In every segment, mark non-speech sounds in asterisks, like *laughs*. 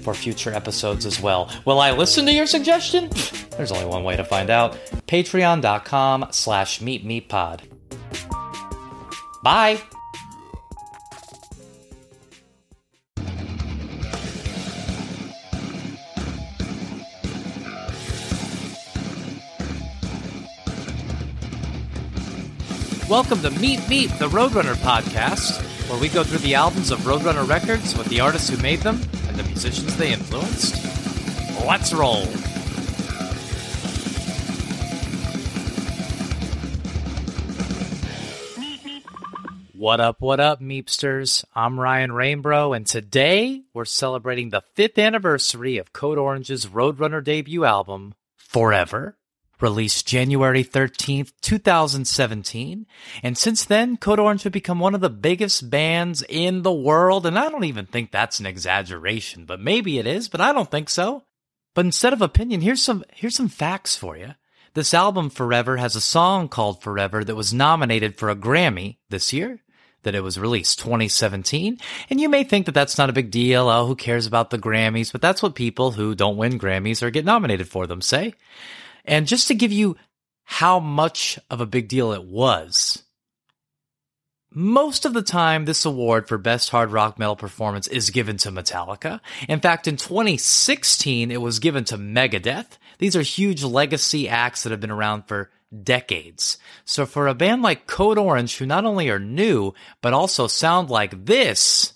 for future episodes as well. Will I listen to your suggestion? There's only one way to find out. Patreon.com slash meepmeeppod. Bye! Welcome to Meep Meep, the Roadrunner podcast, where we go through the albums of Roadrunner records with the artists who made them the musicians they influenced. Let's roll! What up, what up, Meepsters? I'm Ryan Rainbro, and today we're celebrating the fifth anniversary of Code Orange's Roadrunner debut album, Forever released January 13th, 2017. And since then, Code Orange have become one of the biggest bands in the world. And I don't even think that's an exaggeration, but maybe it is, but I don't think so. But instead of opinion, here's some, here's some facts for you. This album, Forever, has a song called Forever that was nominated for a Grammy this year that it was released 2017 and you may think that that's not a big deal oh who cares about the grammys but that's what people who don't win grammys or get nominated for them say and just to give you how much of a big deal it was, most of the time, this award for Best Hard Rock Metal Performance is given to Metallica. In fact, in 2016, it was given to Megadeth. These are huge legacy acts that have been around for decades. So for a band like Code Orange, who not only are new, but also sound like this.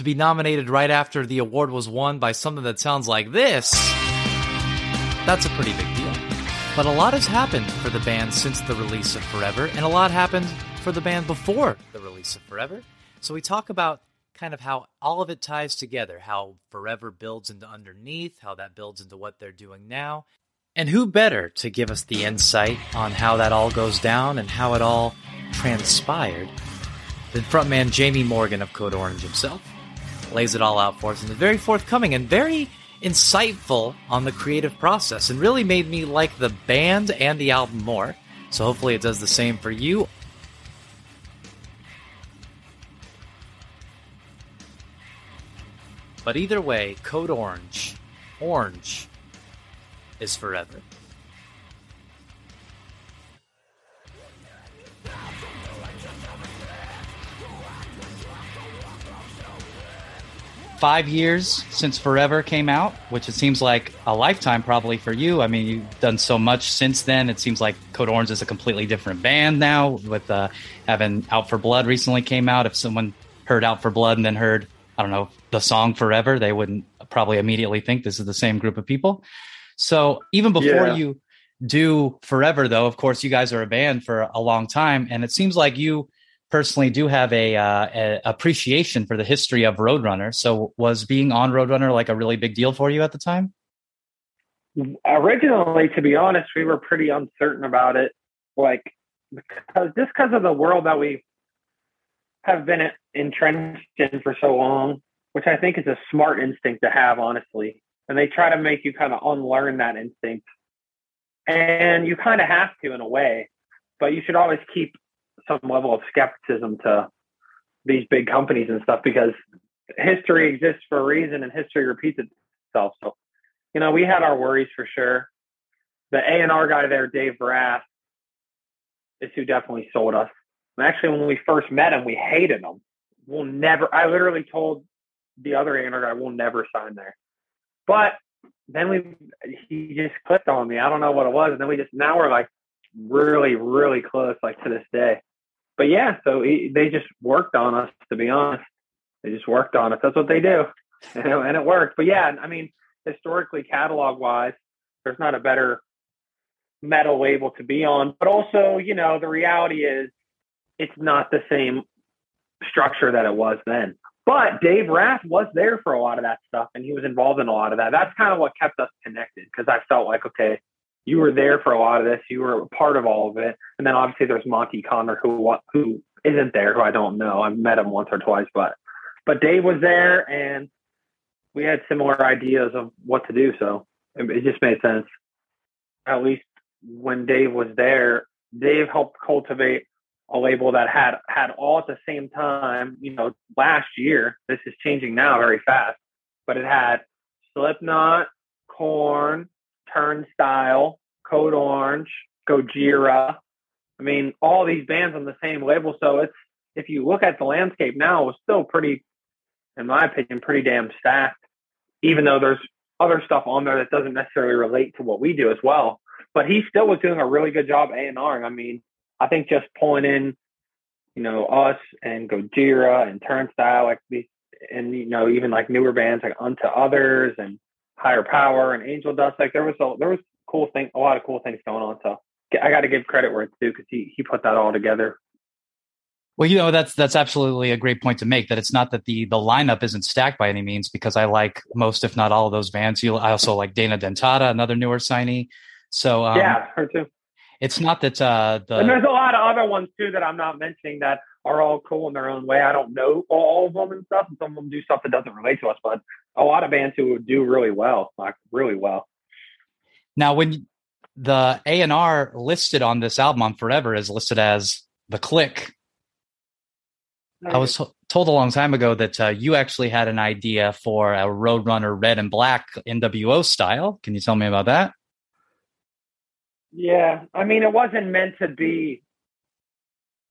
To be nominated right after the award was won by something that sounds like this, that's a pretty big deal. But a lot has happened for the band since the release of Forever, and a lot happened for the band before the release of Forever. So we talk about kind of how all of it ties together, how Forever builds into Underneath, how that builds into what they're doing now. And who better to give us the insight on how that all goes down and how it all transpired than frontman Jamie Morgan of Code Orange himself? Lays it all out for us and is very forthcoming and very insightful on the creative process and really made me like the band and the album more. So hopefully it does the same for you. But either way, Code Orange, orange is forever. Five years since Forever came out, which it seems like a lifetime probably for you. I mean, you've done so much since then. It seems like Code Orange is a completely different band now with uh, having Out for Blood recently came out. If someone heard Out for Blood and then heard, I don't know, the song Forever, they wouldn't probably immediately think this is the same group of people. So even before yeah. you do Forever, though, of course, you guys are a band for a long time. And it seems like you personally do have a, uh, a, appreciation for the history of Roadrunner. So was being on Roadrunner like a really big deal for you at the time? Originally, to be honest, we were pretty uncertain about it. Like because just because of the world that we have been entrenched in for so long, which I think is a smart instinct to have, honestly. And they try to make you kind of unlearn that instinct. And you kind of have to in a way, but you should always keep some level of skepticism to these big companies and stuff because history exists for a reason and history repeats itself. So, you know, we had our worries for sure. The A and R guy there, Dave Rath, is who definitely sold us. And actually, when we first met him, we hated him. We'll never. I literally told the other A and R guy, "We'll never sign there." But then we, he just clicked on me. I don't know what it was, and then we just now we're like really, really close, like to this day but yeah, so he, they just worked on us. To be honest, they just worked on us. That's what they do, *laughs* and, and it worked. But yeah, I mean, historically, catalog wise, there's not a better metal label to be on. But also, you know, the reality is, it's not the same structure that it was then. But Dave Rath was there for a lot of that stuff, and he was involved in a lot of that. That's kind of what kept us connected because I felt like, okay, you were there for a lot of this, you were part of all of it, and then obviously there's Monte Conner who who isn't there, who I don't know. I've met him once or twice, but but Dave was there, and we had similar ideas of what to do. So it, it just made sense. At least when Dave was there, Dave helped cultivate a label that had had all at the same time. You know, last year this is changing now very fast, but it had Slipknot, Korn, Turnstile, Code Orange, Gojira. I mean, all these bands on the same label. So it's if you look at the landscape now, it's still pretty, in my opinion, pretty damn stacked. Even though there's other stuff on there that doesn't necessarily relate to what we do as well. But he still was doing a really good job A and R. I mean, I think just pulling in, you know, us and Gojira and Turnstile, like these, and you know, even like newer bands like Unto Others and Higher Power and Angel Dust. Like there was a there was cool thing, a lot of cool things going on. So I got to give credit where it's due because he he put that all together. Well, you know that's that's absolutely a great point to make. That it's not that the the lineup isn't stacked by any means, because I like most, if not all, of those bands. You, I also like Dana Dentata, another newer signee. So um, yeah, her too. It's not that uh, the and there's a lot of other ones too that I'm not mentioning that are all cool in their own way. I don't know all of them and stuff, and some of them do stuff that doesn't relate to us, but a lot of bands who would do really well, like really well. Now, when the A and R listed on this album on Forever is listed as the Click. I was t- told a long time ago that uh, you actually had an idea for a Roadrunner Red and Black NWO style. Can you tell me about that? Yeah, I mean, it wasn't meant to be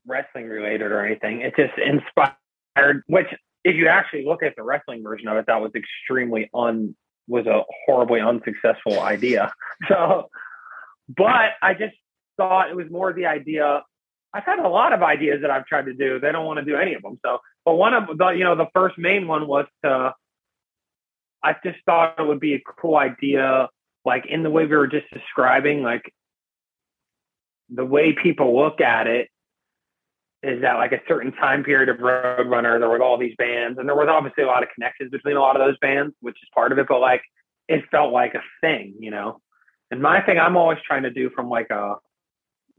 wrestling related or anything. It just inspired. Which, if you actually look at the wrestling version of it, that was extremely un was a horribly unsuccessful idea. *laughs* So, but I just thought it was more the idea. I've had a lot of ideas that I've tried to do. They don't want to do any of them. So, but one of the, you know, the first main one was to, I just thought it would be a cool idea, like in the way we were just describing, like the way people look at it is that like a certain time period of Roadrunner, there were all these bands, and there was obviously a lot of connections between a lot of those bands, which is part of it. But like, it felt like a thing, you know. And my thing, I'm always trying to do from like a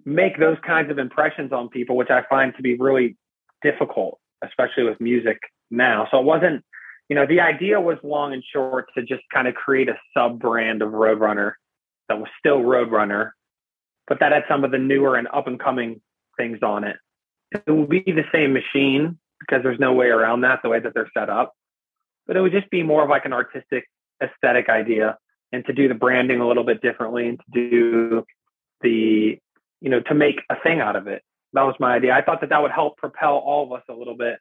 make those kinds of impressions on people, which I find to be really difficult, especially with music now. So it wasn't, you know, the idea was long and short to just kind of create a sub brand of Roadrunner that was still Roadrunner, but that had some of the newer and up and coming things on it. It will be the same machine because there's no way around that the way that they're set up. But it would just be more of like an artistic aesthetic idea and to do the branding a little bit differently and to do the, you know, to make a thing out of it. That was my idea. I thought that that would help propel all of us a little bit.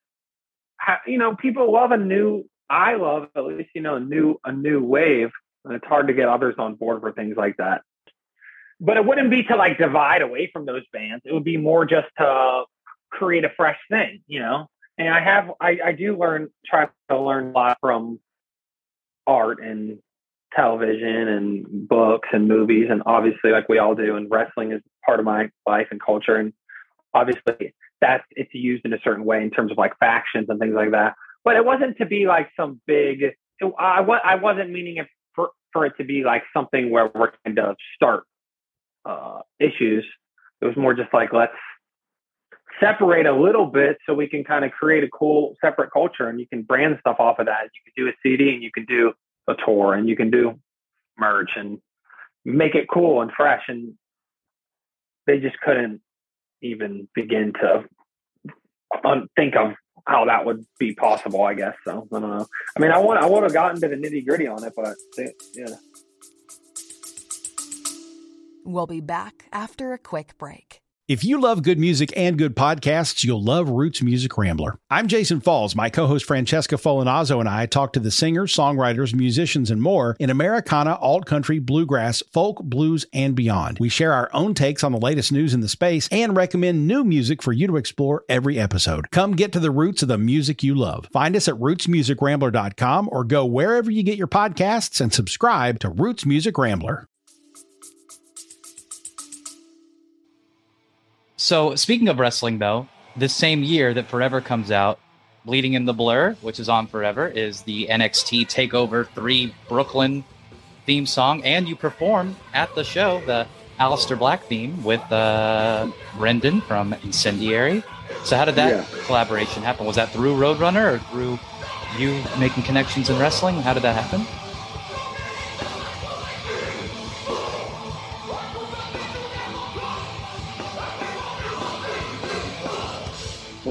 You know, people love a new, I love at least, you know, a new, a new wave. And it's hard to get others on board for things like that but it wouldn't be to like divide away from those bands. It would be more just to create a fresh thing, you know. And I have, I, I do learn, try to learn a lot from art and television and books and movies, and obviously, like we all do. And wrestling is part of my life and culture, and obviously, that's it's used in a certain way in terms of like factions and things like that. But it wasn't to be like some big. I, I wasn't meaning it for, for it to be like something where we're kind of start uh, issues. It was more just like let's separate a little bit so we can kind of create a cool separate culture and you can brand stuff off of that. You can do a CD and you can do a tour and you can do merch and make it cool and fresh. And they just couldn't even begin to un- think of how that would be possible. I guess so. I don't know. I mean, I want I would have gotten to the nitty gritty on it, but yeah. We'll be back after a quick break. If you love good music and good podcasts, you'll love Roots Music Rambler. I'm Jason Falls. My co host Francesca Folinazzo and I talk to the singers, songwriters, musicians, and more in Americana, alt country, bluegrass, folk, blues, and beyond. We share our own takes on the latest news in the space and recommend new music for you to explore every episode. Come get to the roots of the music you love. Find us at rootsmusicrambler.com or go wherever you get your podcasts and subscribe to Roots Music Rambler. So speaking of wrestling, though, this same year that Forever comes out, Bleeding in the Blur, which is on forever, is the NXT Takeover 3 Brooklyn theme song. And you perform at the show the Aleister Black theme with uh, Brendan from Incendiary. So, how did that yeah. collaboration happen? Was that through Roadrunner or through you making connections in wrestling? How did that happen?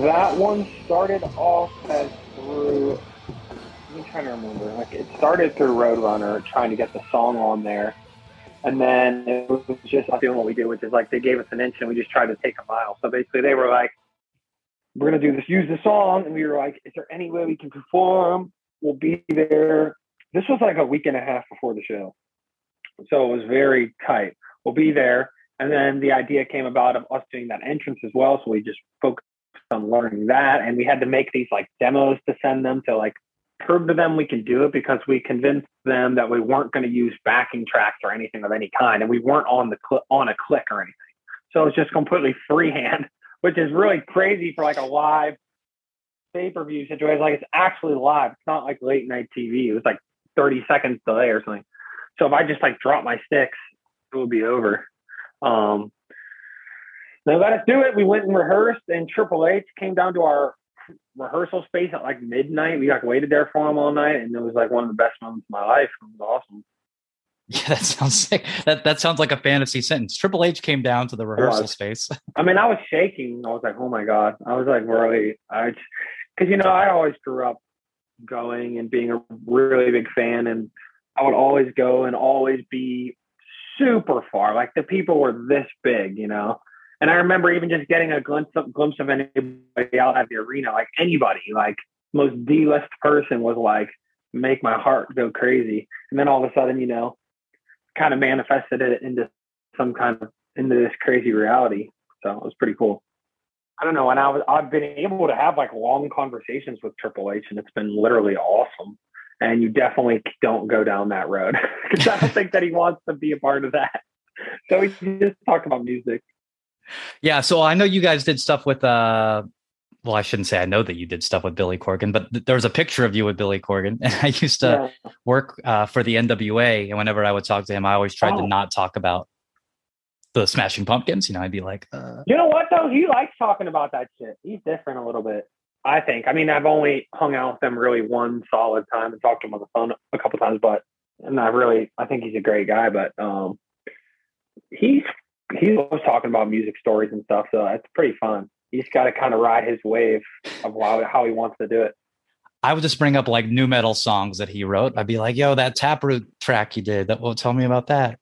That one started off as through. I'm trying to remember. Like it started through Roadrunner, trying to get the song on there, and then it was just doing what we do, which is like they gave us an inch and we just tried to take a mile. So basically, they were like, "We're gonna do this, use the song," and we were like, "Is there any way we can perform? We'll be there." This was like a week and a half before the show, so it was very tight. We'll be there. And then the idea came about of us doing that entrance as well. So we just focused on learning that. And we had to make these like demos to send them to like prove to them we can do it because we convinced them that we weren't going to use backing tracks or anything of any kind. And we weren't on the cl- on a click or anything. So it's just completely *laughs* freehand, which is really crazy for like a live pay per view situation. Like it's actually live. It's not like late night TV. It was like 30 seconds delay or something. So if I just like drop my sticks, it would be over. Um, they let us do it. We went and rehearsed, and Triple H came down to our rehearsal space at like midnight. We like waited there for him all night, and it was like one of the best moments of my life. It was awesome. Yeah, that sounds sick. That that sounds like a fantasy sentence. Triple H came down to the rehearsal space. *laughs* I mean, I was shaking. I was like, "Oh my god!" I was like, "Really?" I, because you know, I always grew up going and being a really big fan, and I would always go and always be super far. Like the people were this big, you know. And I remember even just getting a glimpse of, glimpse of anybody out at the arena, like anybody, like most D-list person was like, make my heart go crazy. And then all of a sudden, you know, kind of manifested it into some kind of into this crazy reality. So it was pretty cool. I don't know. And I was, I've been able to have like long conversations with Triple H and it's been literally awesome. And you definitely don't go down that road *laughs* because I don't think that he wants to be a part of that. So we just talk about music. Yeah, so I know you guys did stuff with uh well, I shouldn't say I know that you did stuff with Billy Corgan, but th- there's a picture of you with Billy Corgan. *laughs* And I used to yeah. work uh, for the NWA, and whenever I would talk to him, I always tried oh. to not talk about the Smashing Pumpkins. You know, I'd be like, uh, you know what though? He likes talking about that shit. He's different a little bit. I think. I mean, I've only hung out with him really one solid time and talked to him on the phone a couple times, but and I really, I think he's a great guy. But um, he's he loves talking about music stories and stuff, so it's pretty fun. He's got to kind of ride his wave of how, how he wants to do it. I would just bring up like new metal songs that he wrote. I'd be like, "Yo, that Taproot track he did. That will tell me about that."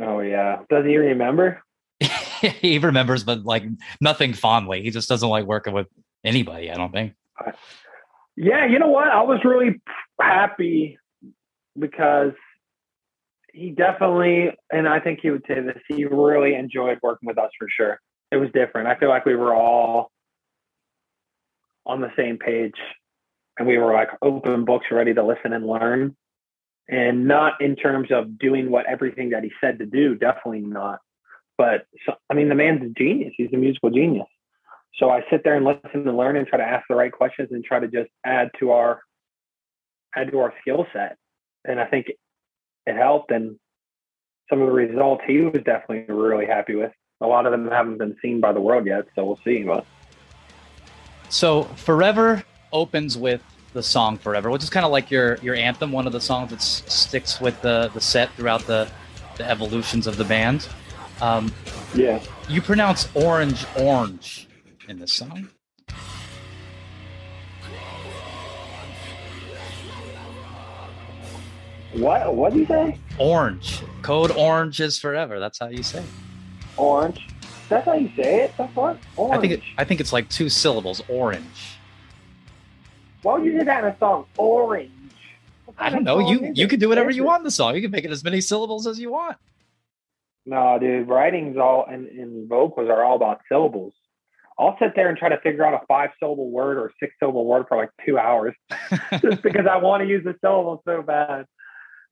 Oh yeah, does he remember? *laughs* he remembers, but like nothing fondly. He just doesn't like working with anybody. I don't think. Yeah, you know what? I was really happy because he definitely, and I think he would say this, he really enjoyed working with us for sure. It was different. I feel like we were all on the same page and we were like open books ready to listen and learn. And not in terms of doing what everything that he said to do, definitely not. But so, I mean, the man's a genius. He's a musical genius. So I sit there and listen and learn and try to ask the right questions and try to just add to our add to our skill set. And I think it helped. And some of the results he was definitely really happy with. A lot of them haven't been seen by the world yet, so we'll see. But so Forever opens with the song Forever, which is kind of like your your anthem, one of the songs that s- sticks with the the set throughout the the evolutions of the band. Um, yeah, you pronounce orange orange in this song. What? What do you say? Orange. Code orange is forever. That's how you say. It. Orange. That's how you say it. That's what. Orange. I think it, I think it's like two syllables. Orange. Why would you do that in a song? Orange. I don't know. You you can do whatever you want in the song. You can make it as many syllables as you want. No, dude. Writings all and, and vocals are all about syllables. I'll sit there and try to figure out a five syllable word or six syllable word for like two hours *laughs* just because I want to use the syllables so bad.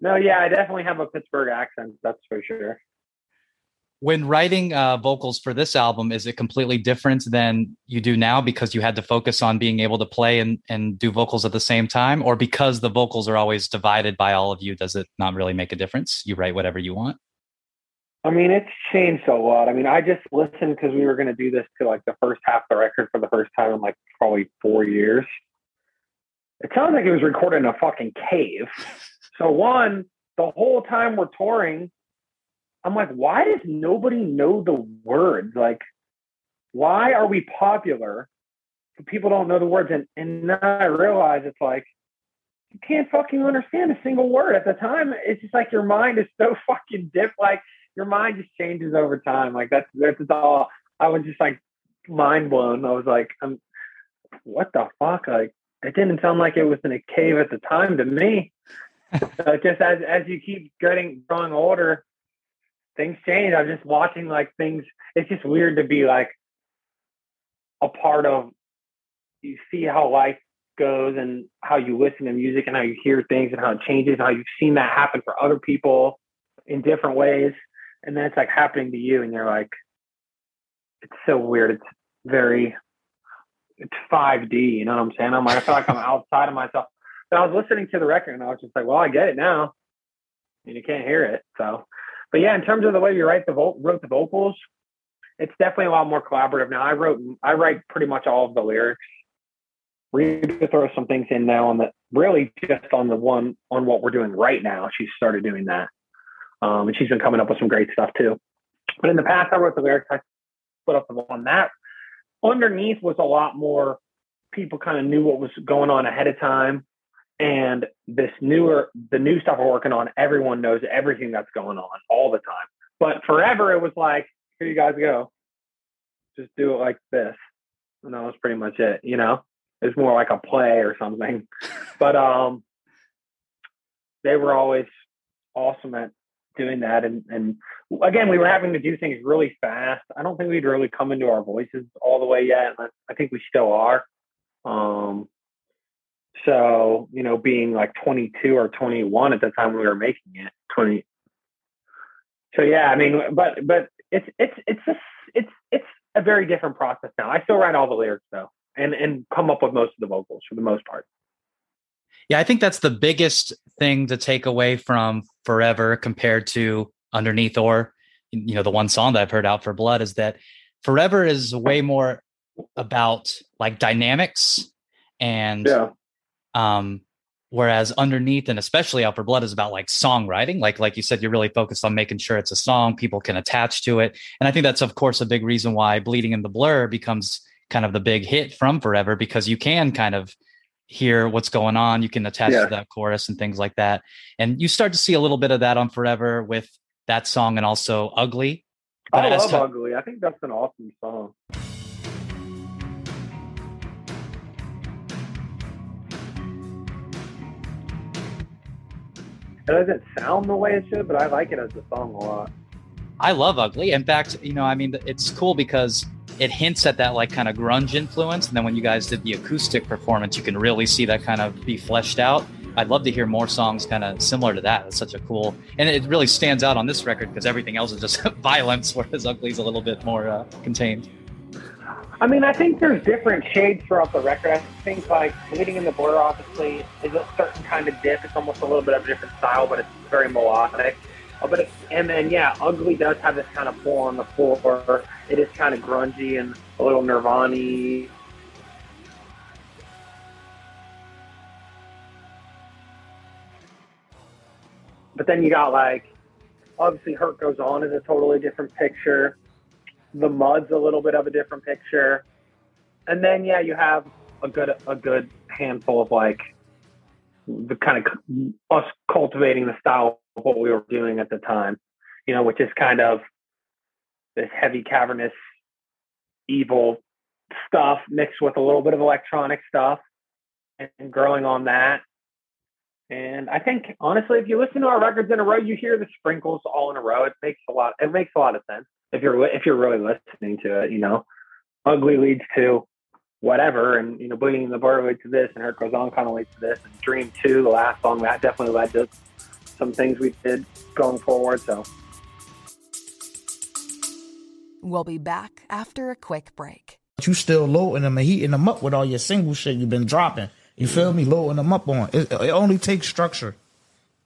No, yeah, I definitely have a Pittsburgh accent. That's for sure. when writing uh, vocals for this album, is it completely different than you do now because you had to focus on being able to play and, and do vocals at the same time? Or because the vocals are always divided by all of you, does it not really make a difference? You write whatever you want? I mean, it's changed a lot. I mean, I just listened because we were going to do this to like the first half of the record for the first time in like probably four years. It sounds like it was recorded in a fucking cave. *laughs* So, one, the whole time we're touring, I'm like, why does nobody know the words? Like, why are we popular? People don't know the words. And, and then I realize it's like, you can't fucking understand a single word at the time. It's just like your mind is so *laughs* fucking diff. Like your mind just changes over time. Like that's that's all. I was just like mind blown. I was like, I'm, what the fuck? Like it didn't sound like it was in a cave at the time to me. So just as as you keep getting growing older, things change. I'm just watching like things. It's just weird to be like a part of. You see how life goes and how you listen to music and how you hear things and how it changes and how you've seen that happen for other people in different ways. And then it's like happening to you and you're like, it's so weird. It's very, it's 5D, you know what I'm saying? I'm like, I feel like I'm *laughs* outside of myself. But I was listening to the record and I was just like, well, I get it now. And you can't hear it. So but yeah, in terms of the way you write the vo- wrote the vocals, it's definitely a lot more collaborative now. I wrote I write pretty much all of the lyrics. Reba throw some things in now on the really just on the one on what we're doing right now. She started doing that, um, and she's been coming up with some great stuff too. But in the past, I wrote the lyrics. I put up the one that underneath was a lot more. People kind of knew what was going on ahead of time. And this newer, the new stuff we're working on, everyone knows everything that's going on all the time. But forever, it was like, here you guys go. Just do it like this. And that was pretty much it, you know? It's more like a play or something. *laughs* but um they were always awesome at doing that. And and again, we were having to do things really fast. I don't think we'd really come into our voices all the way yet. I think we still are. Um, so, you know, being like 22 or 21 at the time we were making it, 20. So yeah, I mean, but but it's it's it's just it's it's a very different process now. I still write all the lyrics though, and and come up with most of the vocals for the most part. Yeah, I think that's the biggest thing to take away from Forever compared to Underneath or you know the one song that I've heard out for Blood is that Forever is way more about like dynamics and yeah. Um, whereas underneath and especially out for blood is about like songwriting. Like like you said you're really focused on making sure it's a song people can attach to it. And i think that's of course a big reason why bleeding in the blur becomes kind of the big hit from forever because you can kind of hear what's going on. You can attach yeah. to that chorus and things like that. And you start to see a little bit of that on forever with that song and also ugly. But i love ugly. I think that's an awesome song doesn't sound the way it should, but I like it as a song a lot. I love Ugly. In fact, you know, I mean, it's cool because it hints at that like kind of grunge influence. And then when you guys did the acoustic performance, you can really see that kind of be fleshed out. I'd love to hear more songs kind of similar to that. It's such a cool, and it really stands out on this record because everything else is just *laughs* violence, whereas Ugly is a little bit more uh, contained. I mean, I think there's different shades throughout the record. I think like Bleeding in the Blur obviously is a certain kind of dip. It's almost a little bit of a different style, but it's very melodic. Uh, but and then yeah, Ugly does have this kind of pull on the floor. It is kind of grungy and a little Nirvana. But then you got like obviously Hurt Goes On is a totally different picture the mud's a little bit of a different picture. And then yeah, you have a good a good handful of like the kind of us cultivating the style of what we were doing at the time, you know, which is kind of this heavy cavernous evil stuff mixed with a little bit of electronic stuff and growing on that. And I think honestly, if you listen to our records in a row, you hear the sprinkles all in a row. It makes a lot. It makes a lot of sense if you're if you're really listening to it, you know, ugly leads to whatever, and you know, bleeding in the blur leads to this, and Hurt Goes On kind of leads to this, and Dream Two, the last song, that definitely led to some things we did going forward. So We'll be back after a quick break. You still loading them and heating them up with all your single shit you've been dropping. You feel me? Loading them up on. It, it only takes structure.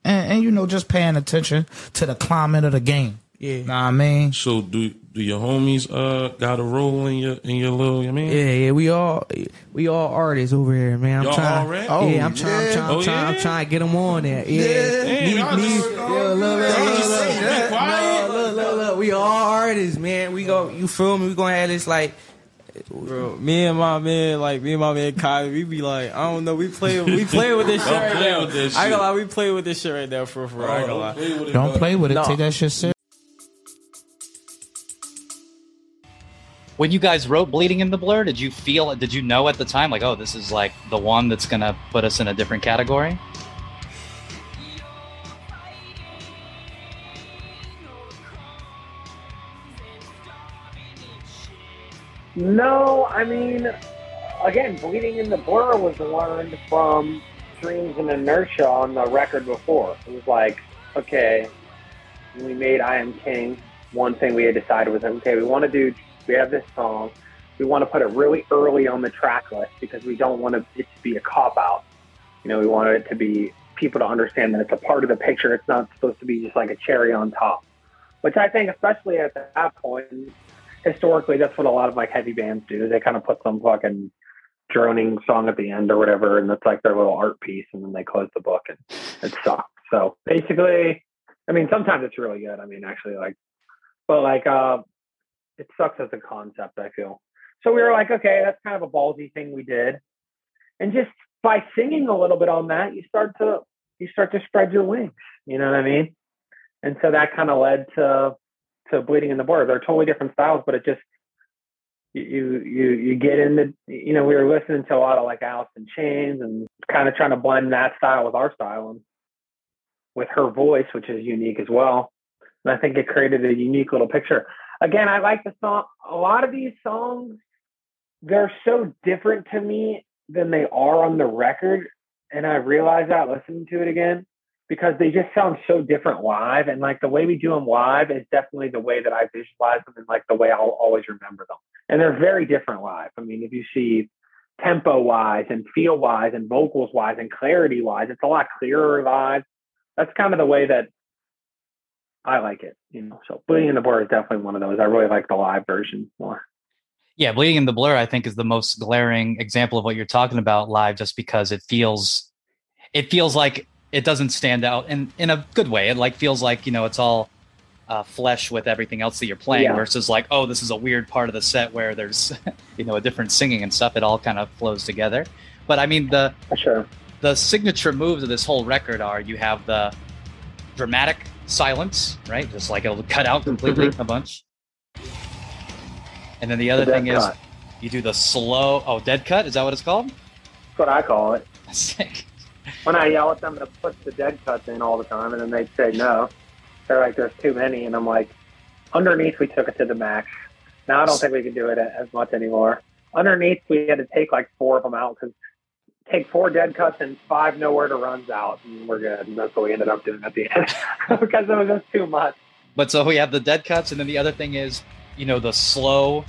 And, and, you know, just paying attention to the climate of the game. Yeah. Know what I mean? So do do your homies uh got a role in your in your little you mean? Yeah, yeah, we all we all artists over here, man. I'm Y'all trying, already? Oh, yeah, I'm yeah. trying, I'm trying, Oh, I'm trying, I'm trying to get them on there. Yeah, Damn, Me- me- just- yeah, look, look, look, Y'all look, look, say, look, look, look, look, we all artists, man. We go, you feel me? We gonna have this like. Bro, me and my man, like me and my man Kyle, we be like, I don't know, we play, we play with this shit Don't right play now. with this I ain't gonna lie, we play with this shit right now for for. I ain't gonna lie. Don't play with it, Don't play with it. No. Take that shit serious. When you guys wrote "Bleeding in the Blur," did you feel? Did you know at the time, like, oh, this is like the one that's gonna put us in a different category? No, I mean, again, Bleeding in the Blur was learned from Dreams in Inertia on the record before. It was like, okay, we made I Am King, one thing we had decided was, okay, we want to do, we have this song, we want to put it really early on the track list because we don't want it to be a cop out. You know, we want it to be people to understand that it's a part of the picture. It's not supposed to be just like a cherry on top, which I think, especially at that point, historically, that's what a lot of like heavy bands do. They kind of put some fucking droning song at the end or whatever, and it's like their little art piece, and then they close the book, and it sucks. So basically, I mean, sometimes it's really good. I mean, actually, like, but like, uh, it sucks as a concept. I feel. So we were like, okay, that's kind of a ballsy thing we did, and just by singing a little bit on that, you start to you start to spread your wings. You know what I mean? And so that kind of led to to bleeding in the blur. They're totally different styles, but it just you you you get into you know we were listening to a lot of like Alice in Chains and kind of trying to blend that style with our style and with her voice, which is unique as well. And I think it created a unique little picture. Again, I like the song. A lot of these songs, they're so different to me than they are on the record, and I realized that listening to it again because they just sound so different live. And like the way we do them live is definitely the way that I visualize them and like the way I'll always remember them. And they're very different live. I mean, if you see tempo wise and feel wise and vocals wise and clarity wise, it's a lot clearer live. That's kind of the way that I like it, you know. So Bleeding in the Blur is definitely one of those. I really like the live version more. Yeah, Bleeding in the Blur, I think, is the most glaring example of what you're talking about live, just because it feels, it feels like it doesn't stand out in in a good way. It like feels like you know it's all uh, flesh with everything else that you're playing, Yeah. versus like oh, this is a weird part of the set where there's *laughs* you know a different singing and stuff. It all kind of flows together. But I mean the sure. the signature moves of this whole record are you have the dramatic silence, right? Just like it'll cut out completely mm-hmm. a bunch. And then the other The thing is you do the slow oh dead cut, is that what it's called? That's what I call it. *laughs* Sick. When I yell at them to put the dead cuts in all the time, and then they say no, they're like, "There's too many," and I'm like, "Underneath, we took it to the max. Now I don't think we can do it as much anymore. Underneath, we had to take like four of them out because take four dead cuts and five nowhere to runs out, and we're good. And that's what we ended up doing at the end *laughs* because it was just too much. But so we have the dead cuts, and then the other thing is, you know, the slow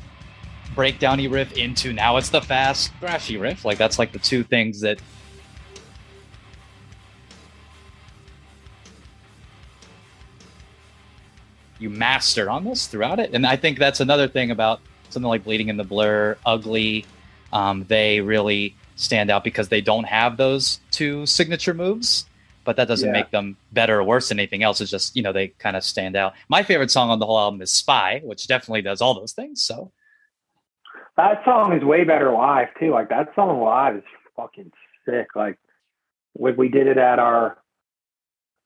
breakdowny riff into now it's the fast thrashy riff. Like that's like the two things that you master on this throughout it. And I think that's another thing about something like Bleeding in the Blur, Ugly. Um, they really stand out because they don't have those two signature moves, but that doesn't Yeah. make them better or worse than anything else. It's just, you know, they kind of stand out. My favorite song on the whole album is Spy, which definitely does all those things. So That song is way better live too. Like that song live is fucking sick. Like when we did it at our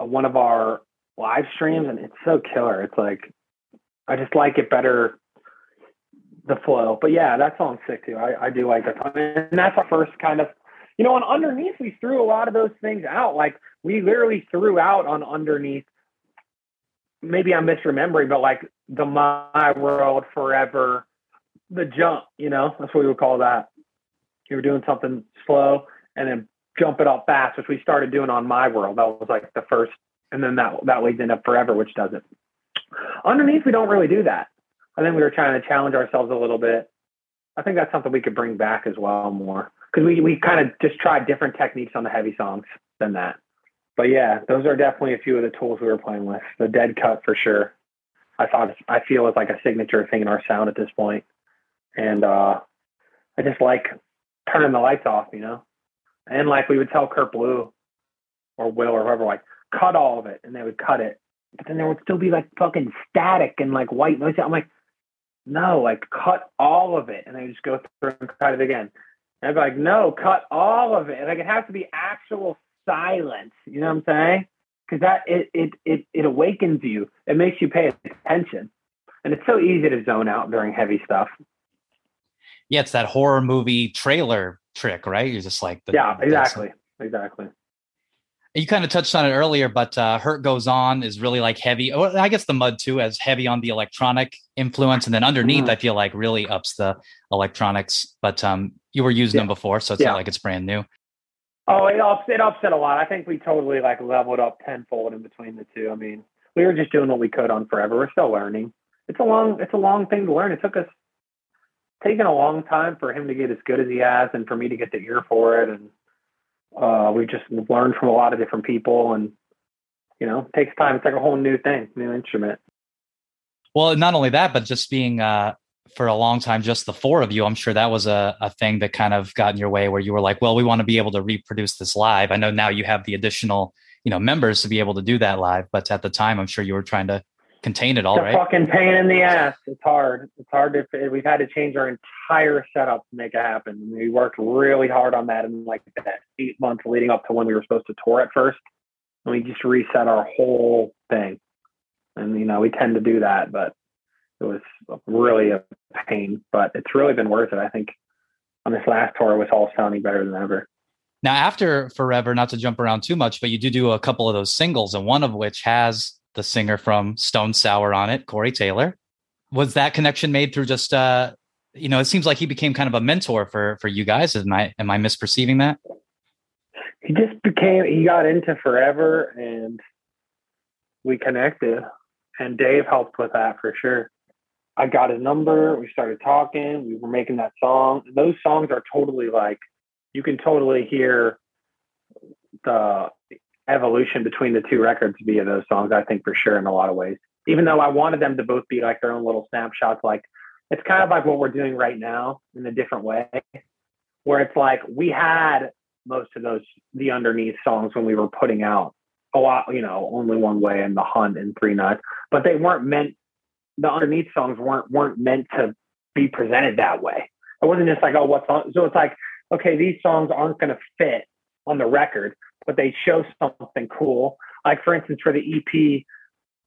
uh, one of our live streams, and it's so killer. It's like I just like it better, the flow. But yeah, that song's sick too. I, I do like that song, and that's our first kind of. You know, on underneath, we threw a lot of those things out. Like we literally threw out on underneath. Maybe I'm misremembering, but like the My World Forever the jump, you know, that's what we would call that. You were doing something slow and then jump it up fast, which we started doing on My World. That was like the first, and then that that leads into Forever, which does it. Underneath, we don't really do that. I think we were trying to challenge ourselves a little bit. I think that's something we could bring back as well more because we we kind of just tried different techniques on the heavy songs than that. But yeah, those are definitely a few of the tools we were playing with. The dead cut for sure. I thought I feel it's like a signature thing in our sound at this point. point, and uh, I just like turning the lights off, you know. And like we would tell Kurt Ballou or Will or whoever, like cut all of it, and they would cut it, but then there would still be like fucking static and like white noise. I'm like, no, like cut all of it, and I just go through and cut it again. And I'd be like, no, cut all of it. Like it has to be actual silence. You know what I'm saying? Because that it, it it it awakens you. It makes you pay attention, and it's so easy to zone out during heavy stuff. Yeah, it's that horror movie trailer trick, right? You're just like, the, yeah, exactly, exactly. You kind of touched on it earlier, but uh, "Hurt Goes On" is really like heavy. I guess the Mud too has heavy on the electronic influence, and then underneath, Mhm. I feel like really ups the electronics. But um, you were using Yeah. them before, so it's Yeah. not like it's brand new. Oh, it ups it upset a lot. I think we totally like leveled up tenfold in between the two. I mean, we were just doing what we could on forever. We're still learning. It's a long it's a long thing to learn. It took us taken a long time for him to get as good as he has and for me to get the ear for it and uh we just learned from a lot of different people and you know, takes time. It's like a whole new thing, new instrument. Well, not only that, but just being uh, for a long time, just the four of you. I'm sure that was a, a thing that kind of got in your way, where you were like, "Well, we want to be able to reproduce this live." I know now you have the additional, you know, members to be able to do that live, but at the time, I'm sure you were trying to contain it all, It's a fucking pain in the ass. It's hard. It's hard to. We've had to change our entire setup to make it happen. We worked really hard on that in like that eight months leading up to when we were supposed to tour at first, and we just reset our whole thing. And you know, we tend to do that, but it was really a pain. But it's really been worth it. I think on this last tour, it was all sounding better than ever. Now, after Forever, not to jump around too much, but you do do a couple of those singles, and one of which has the singer from Stone Sour on it, Corey Taylor. Was that connection made through just, uh, you know, it seems like he became kind of a mentor for for you guys. Am I am I misperceiving that? he just became he got into forever and we connected and dave helped with that for sure i got his number we started talking we were making that song those songs are totally like you can totally hear the evolution between the two records via those songs i think for sure in a lot of ways even though i wanted them to both be like their own little snapshots like it's kind of like what we're doing right now in a different way where it's like we had most of those the underneath songs when we were putting out a lot, you know, only one way and the hunt and three nuts, but they weren't meant. The underneath songs weren't weren't meant to be presented that way. It wasn't just like, oh, what song? So it's like, okay, these songs aren't going to fit on the record, but they show something cool. Like for instance, for the EP,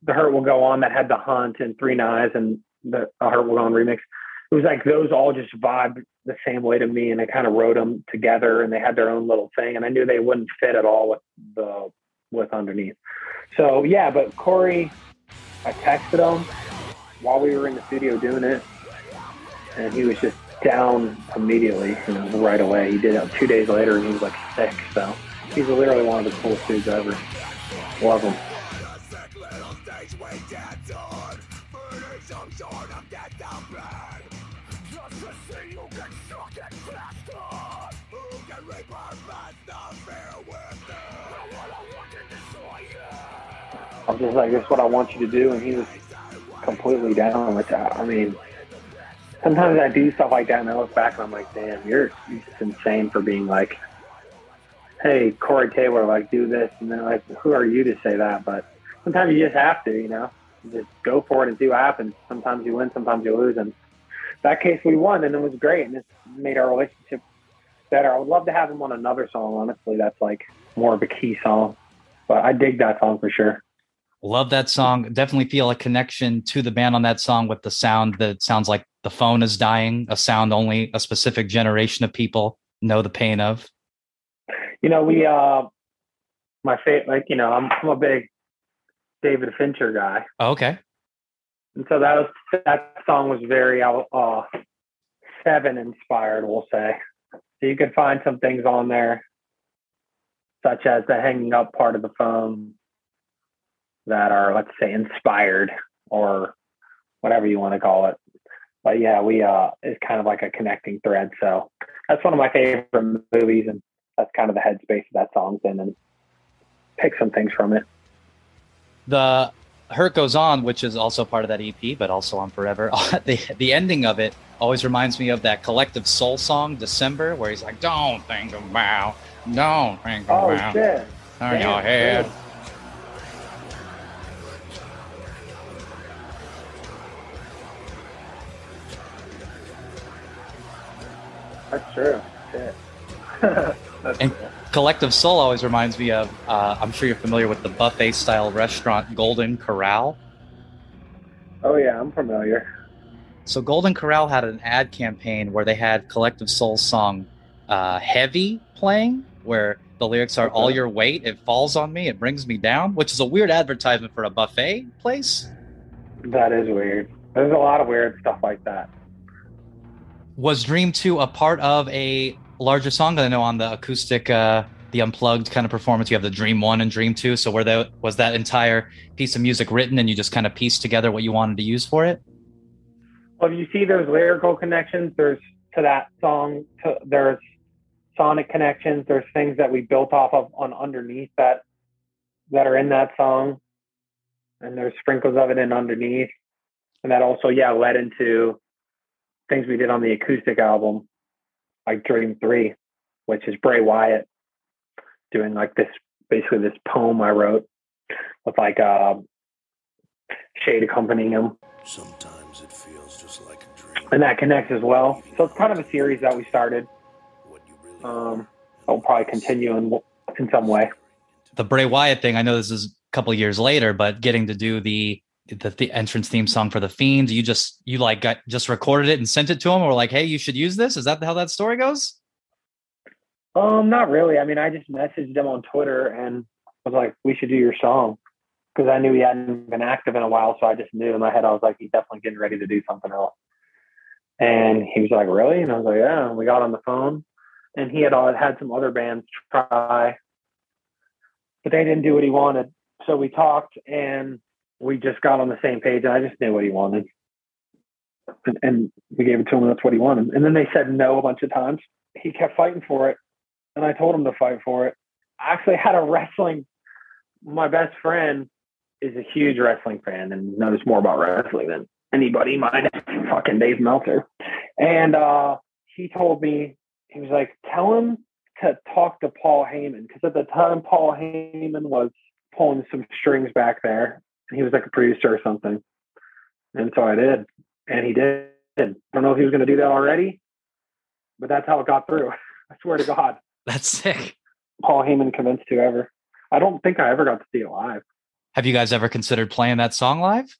the Hurt Will Go On that had the Hunt and Three Knives and the Hurt Will Go On remix. It was like those all just vibed the same way to me, and I kind of wrote them together, and they had their own little thing, and I knew they wouldn't fit at all with the with underneath. So yeah, but Corey, I texted him while we were in the studio doing it, and he was just down immediately, you know, right away. He did it two days later, and he was like sick. So he's literally one of the coolest dudes ever. Love him. I'm just like, "This is what I want you to do," and he was completely down with that. I mean, sometimes I do stuff like that, and I look back and I'm like, "Damn, you're you're just insane for being like, hey, Corey Taylor, like do this," and they're like, who are you to say that? But sometimes you just have to, you know, just go for it and see what happens. Sometimes you win, sometimes you lose, and that case we won, and it was great, and it made our relationship better. I would love to have him on another song. Honestly, that's like more of a key song, but I dig that song for sure. Love that song. Definitely feel a connection to the band on that song with the sound that sounds like the phone is dying, a sound only a specific generation of people know the pain of. You know, we uh my favorite like, you know, I'm I'm a big David Fincher guy. Oh, okay. And so that was that song was very uh seven inspired, we'll say. So you could find some things on there, such as the hanging up part of the phone that are, let's say, inspired or whatever you want to call it. But yeah, we uh, it's kind of like a connecting thread. So that's one of my favorite movies, and that's kind of the headspace that song's in, and pick some things from it. The Hurt Goes On, which is also part of that EP, but also on Forever. *laughs* the the ending of it always reminds me of that collective soul song December, where he's like, "Don't think about, don't think Oh about, shit! turn Damn, your head." That's true. Shit. *laughs* That's And cool. Collective Soul always reminds me of. Uh, I'm sure you're familiar with the buffet style restaurant Golden Corral. Oh yeah, I'm familiar. So Golden Corral had an ad campaign where they had Collective Soul's song uh, "Heavy" playing, where the lyrics are "All your weight, it falls on me, it brings me down," which is a weird advertisement for a buffet place. That is weird. There's a lot of weird stuff like that. Was Dream Two a part of a larger song? I know on the acoustic, uh, the unplugged kind of performance, you have the Dream One and Dream Two. So where that was that entire piece of music written, and you just kind of pieced together what you wanted to use for it? Well, you see there's lyrical connections, there's to that song, to, there's sonic connections, there's things that we built off of on underneath that that are in that song, and there's sprinkles of it in underneath, and that also yeah led into things we did on the acoustic album, like Dream Three, which is Bray Wyatt doing like this basically this poem I wrote with like uh, Shade accompanying him Sometimes it feels just like a dream. and that connects as well. So it's kind of a series that we started. What Um, I'll probably continue in in some way. the Bray Wyatt thing. I know this is a couple years later, but getting to do the the, the entrance theme song for the Fiend, you just you like got just recorded it and sent it to him, or like, hey, you should use this. Is that how that story goes? Um, not really. I mean, I just messaged them on Twitter and was like, "We should do your song," because I knew he hadn't been active in a while. So I just knew in my head I was like, "He's definitely getting ready to do something else." And he was like, "Really?" And I was like, "Yeah." And we got on the phone, and he had all, had some other bands try, but they didn't do what he wanted. So we talked, and we just got on the same page. I just knew what he wanted, and, and we gave it to him. That's what he wanted. And then they said no a bunch of times. He kept fighting for it, and I told him to fight for it. I actually had a wrestling. My best friend is a huge wrestling fan and knows more about wrestling than anybody. Mine, *laughs* fucking Dave Meltzer, and uh, he told me he was like, "Tell him to talk to Paul Heyman," because at the time Paul Heyman was pulling some strings back there. He was like a producer or something, and so I did, and he did. I don't know if he was going to do that already, but that's how it got through. *laughs* I swear to God. That's sick. Paul Heyman convinced whoever. I don't think I ever got to see it live. Have you guys ever considered playing that song live?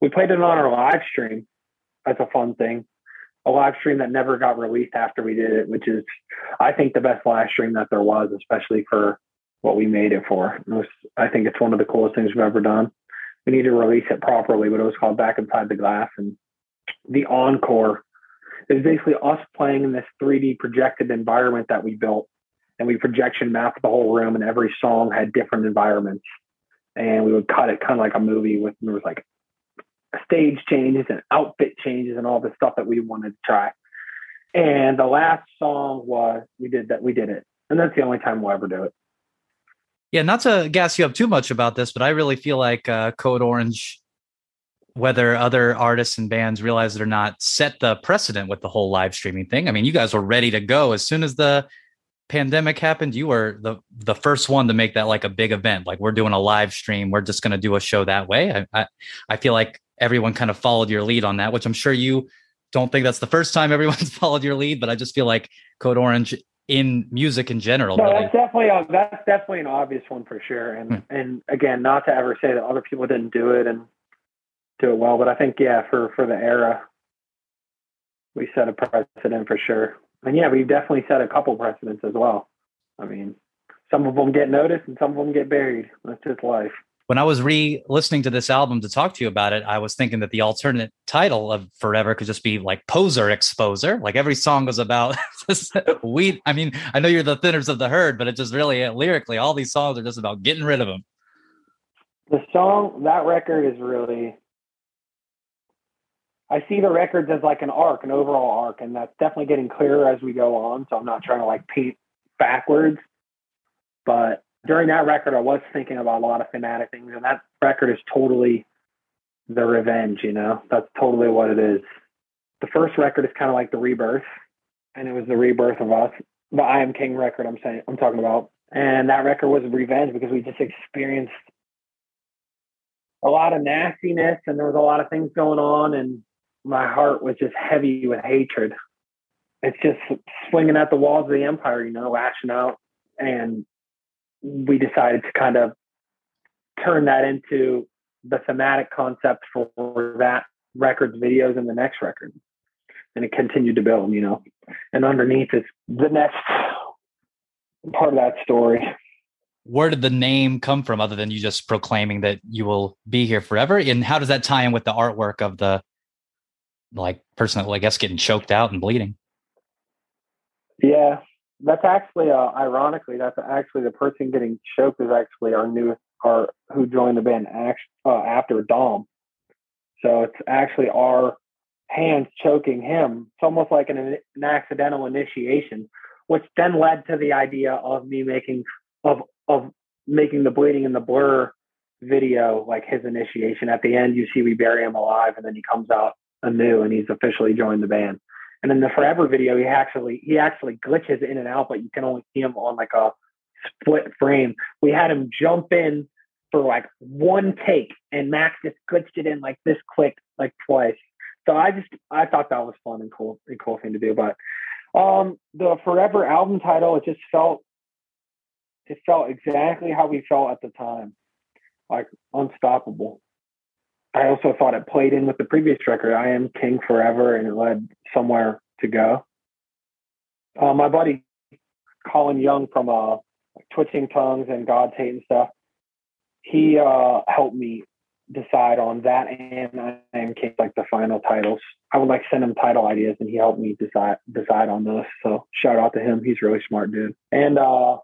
We played it on our live stream. That's a fun thing. A live stream that never got released after we did it, which is, I think, the best live stream that there was, especially for what we made it for. It was, I think it's one of the coolest things we've ever done. We need to release it properly, but it was called Back Inside the Glass. And the encore is basically us playing in this 3D projected environment that we built. And we projection mapped the whole room, and every song had different environments. And we would cut it kind of like a movie with there was like stage changes and outfit changes and all the stuff that we wanted to try. And the last song was we did that we did it. And that's the only time we'll ever do it. Yeah, not to gas you up too much about this, but I really feel like uh, Code Orange, whether other artists and bands realize it or not, set the precedent with the whole live streaming thing. I mean, you guys were ready to go as soon as the pandemic happened. You were the the first one to make that like a big event. Like we're doing a live stream. We're just going to do a show that way. I, I I feel like everyone kind of followed your lead on that, which I'm sure you don't think that's the first time *laughs* everyone's followed your lead, but I just feel like Code Orange in music in general. No, really- that's definitely a, that's definitely an obvious one for sure. And Hmm. and again, not to ever say that other people didn't do it and do it well, but I think yeah, for for the era, we set a precedent for sure. And yeah, we've definitely set a couple precedents as well. I mean, some of them get noticed and some of them get buried. That's just life. When I was re-listening to this album to talk to you about it, I was thinking that the alternate title of Forever could just be like Poser Exposer. Like every song was about *laughs* we. I mean, I know you're the thinners of the herd, but it just really uh, lyrically, all these songs are just about getting rid of them. The song, that record is really. I see the records as like an arc, an overall arc, and that's definitely getting clearer as we go on. So I'm not trying to like paint backwards, but during that record, I was thinking about a lot of thematic things, and that record is totally the revenge. You know, that's totally what it is. The first record is kind of like the rebirth, and it was the rebirth of us. The I Am King record, I'm saying, I'm talking about, and that record was revenge because we just experienced a lot of nastiness, and there was a lot of things going on, and my heart was just heavy with hatred. It's just swinging at the walls of the empire, you know, lashing out, and we decided to kind of turn that into the thematic concept for that record's videos and the next record. And it continued to build, you know. And underneath is the next part of that story. Where did the name come from other than you just proclaiming that you will be here forever? And how does that tie in with the artwork of the like person that I guess getting choked out and bleeding? Yeah, that's actually uh, ironically that's actually the person getting choked is actually our newest our who joined the band uh, after Dom. So it's actually our hands choking him. It's almost like an, an accidental initiation, which then led to the idea of me making of of making the bleeding in the blur video like his initiation. At the end, you see we bury him alive, and then he comes out anew, and he's officially joined the band. And in the Forever video, he actually he actually glitches in and out, but you can only see him on like a split frame. We had him jump in for like one take, and Max just glitched it in like this quick, like twice. So I just I thought that was fun and cool, and cool thing to do. But um, the Forever album title, it just felt it felt exactly how we felt at the time, like unstoppable. I also thought it played in with the previous record, I Am King Forever, and it led somewhere to go. Uh, my buddy Colin Young from uh, Twitching Tongues and God's Hate and stuff, he uh, helped me decide on that and I Am King, like the final titles. I would like send him title ideas, and he helped me decide decide on those. So shout out to him. He's really smart dude. And uh,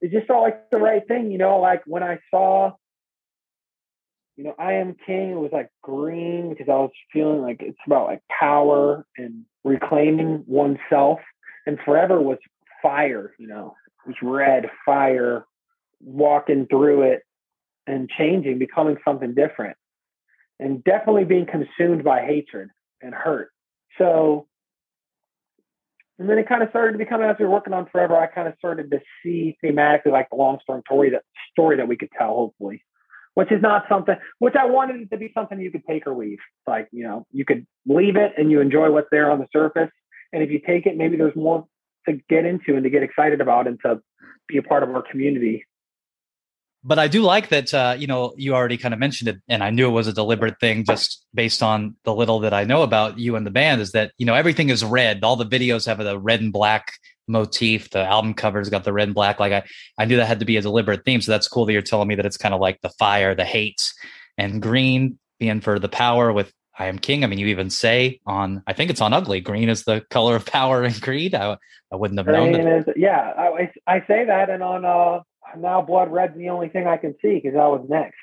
it just felt like the right thing, you know. Like when I saw you know, I Am King it was like green because I was feeling like it's about like power and reclaiming oneself. And Forever was fire, you know, it was red fire, walking through it and changing, becoming something different. And definitely being consumed by hatred and hurt. So, and then it kind of started to become as we were working on Forever, I kind of started to see thematically like the long story that story that we could tell, hopefully which is not something which I wanted it to be something you could take or leave. Like, you know, you could leave it and you enjoy what's there on the surface. And if you take it, maybe there's more to get into and to get excited about and to be a part of our community. But I do like that, uh, you know, you already kind of mentioned it, and I knew it was a deliberate thing just based on the little that I know about you and the band is that, you know, everything is red. All the videos have the red and black motif. The album cover's got the red and black. Like I, I knew that had to be a deliberate theme. So that's cool that you're telling me that it's kind of like the fire, the hate, and green being for the power with I am king. I mean, you even say on, I think it's on Ugly, green is the color of power and greed. I, I wouldn't have known Green yeah, I, I say that, and on uh, now Blood Red's the only thing I can see because I was next.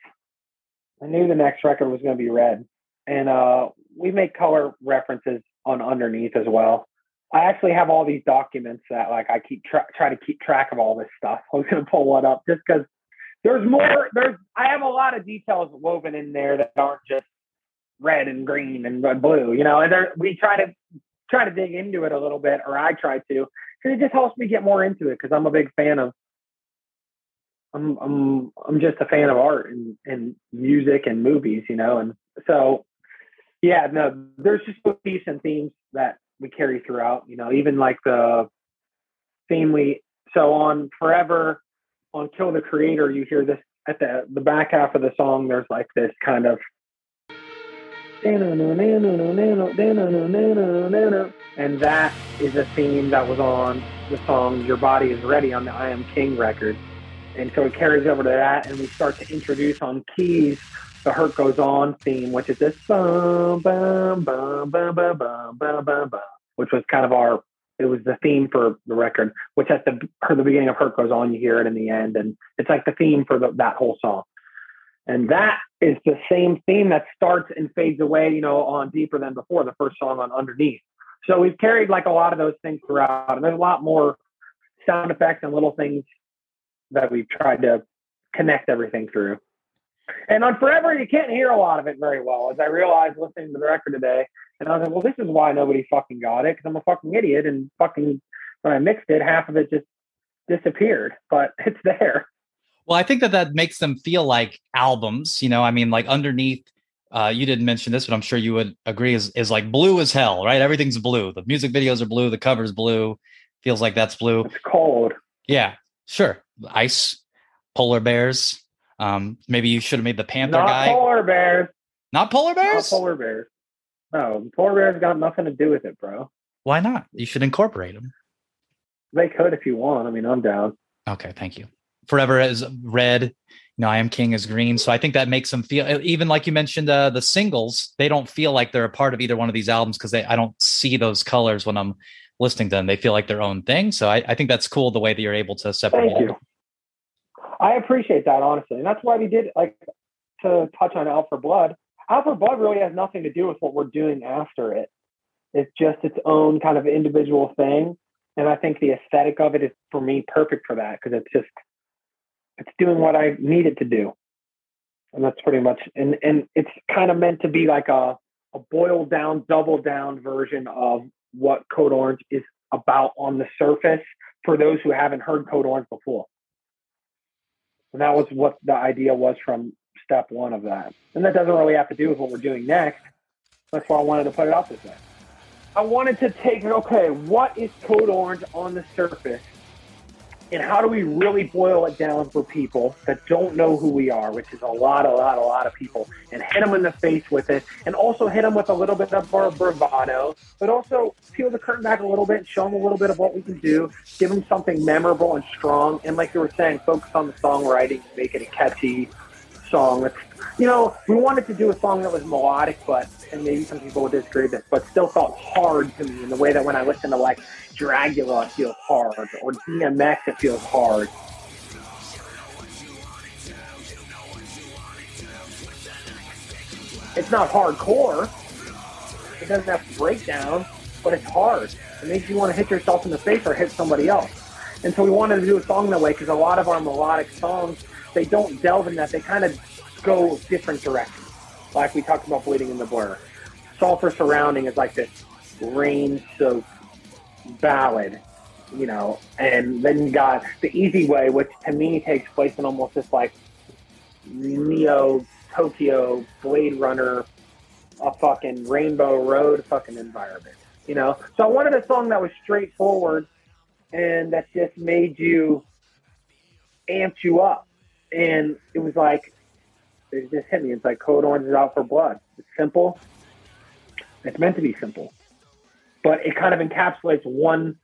I knew the next record was going to be red, and uh, we make color references on underneath as well. I actually have all these documents that like I keep tra- try to keep track of all this stuff. *laughs* I was to pull one up just because there's more. There's I have a lot of details woven in there that aren't just red and green and blue. You know, and there, we try to try to dig into it a little bit, or I try to, because it just helps me get more into it. Because I'm a big fan of. I'm I'm I'm just a fan of art and and music and movies, you know, and so yeah, no, there's just motifs and themes that we carry throughout. You know, even like the theme we so on Forever, on Kill the Creator, you hear this at the the back half of the song. There's like this kind of and that is a theme that was on the song Your Body is Ready on the I Am King record. And so it carries over to that, and we start to introduce on keys the Hurt Goes On theme, which is this bum, bum, bum, bum, bum, bum, bum, bum, which was kind of our, it was the theme for the record, which at the, for the beginning of Hurt Goes On, you hear it in the end, and it's like the theme for the, that whole song. And that is the same theme that starts and fades away, you know, on Deeper Than Before, the first song on Underneath. So we've carried like a lot of those things throughout, and there's a lot more sound effects and little things that we've tried to connect everything through. And on Forever, you can't hear a lot of it very well, as I realized listening to the record today. And I was like, well, this is why nobody fucking got it, because I'm a fucking idiot. And fucking, when I mixed it, half of it just disappeared, but *laughs* it's there. Well, I think that that makes them feel like albums. You know, I mean, like underneath. Uh, you didn't mention this, but I'm sure you would agree. Is is like blue as hell, right? Everything's blue. The music videos are blue. The cover's blue. Feels like that's blue. It's cold. Yeah, sure. Ice, polar bears. Um, maybe you should have made the panther Not guy. polar bears. Not polar Not bears. polar bears. No, polar bears got nothing to do with it, bro. Why not? You should incorporate them. They could if you want. I mean, I'm down. Okay, thank you. Forever is red. You know, I am king is green. So I think that makes them feel even like you mentioned uh, the singles. They don't feel like they're a part of either one of these albums because I don't see those colors when I'm listening to them. They feel like their own thing. So I, I think that's cool the way that you're able to separate. Thank you. I appreciate that honestly, and that's why we did like to touch on Out for Blood. Out for really has nothing to do with what we're doing after it. It's just its own kind of individual thing, and I think the aesthetic of it is for me perfect for that because it's just it's doing what I need it to do, and that's pretty much and and it's kind of meant to be like a a boiled down, double down version of what Code Orange is about on the surface for those who haven't heard Code Orange before. And that was what the idea was from step one of that. And that doesn't really have to do with what we're doing next. That's why I wanted to put it out this way. I wanted to take, okay, what is Code Orange on the surface? And how do we really boil it down for people that don't know who we are, which is a lot, a lot, a lot of people, and hit them in the face with it, and also hit them with a little bit of our bravado, but also peel the curtain back a little bit, show them a little bit of what we can do, give them something memorable and strong, and like you were saying, focus on the songwriting, make it a catchy song. It's, you know, we wanted to do a song that was melodic, but and maybe some people would disagree with this, but still felt hard to me in the way that when I listen to like Dragula, it feels hard, or DMX, it feels hard. It's not hardcore. It doesn't have breakdown, but it's hard. It makes you want to hit yourself in the face or hit somebody else. And so we wanted to do a song that way because a lot of our melodic songs, they don't delve in that. They kind of go different directions. Like we talked about Bleeding in the Blur. Sulfur Surrounding is like this rain-soaked ballad, you know, and then you got The Easy Way, which to me takes place in almost this like Neo Tokyo Blade Runner, a fucking Rainbow Road fucking environment, you know. So I wanted a song that was straightforward and that just made you amped you up, and it was like it just hit me. It's like Code Orange is out for blood. It's simple. It's meant to be simple, but it kind of encapsulates one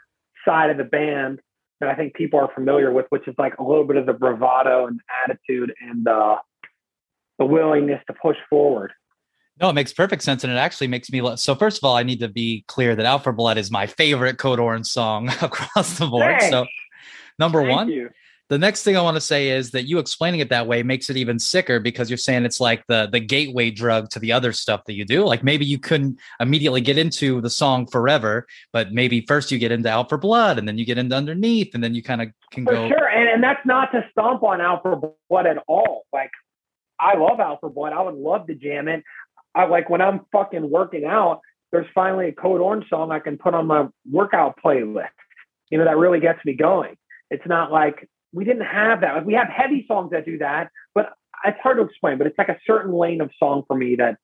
side of the band that I think people are familiar with, which is like a little bit of the bravado and attitude and uh, the willingness to push forward. No, it makes perfect sense, and it actually makes me. So first of all, I need to be clear that "Out for Blood" is my favorite Code Orange song *laughs* across the board. Thanks. So, number Thank one, you. The next thing I want to say is that you explaining it that way makes it even sicker because you're saying it's like the the gateway drug to the other stuff that you do. Like maybe you couldn't immediately get into the song "Forever," but maybe first you get into "Out for Blood" and then you get into "Underneath," and then you kind of can For go. sure, and, and that's not to stomp on Out for Blood at all. Like, I love Out for Blood. I would love to jam it. I like when I'm fucking working out. There's finally a Code Orange song I can put on my workout playlist. You know that really gets me going. It's not like we didn't have that. Like, we have heavy songs that do that, but it's hard to explain. But it's like a certain lane of song for me that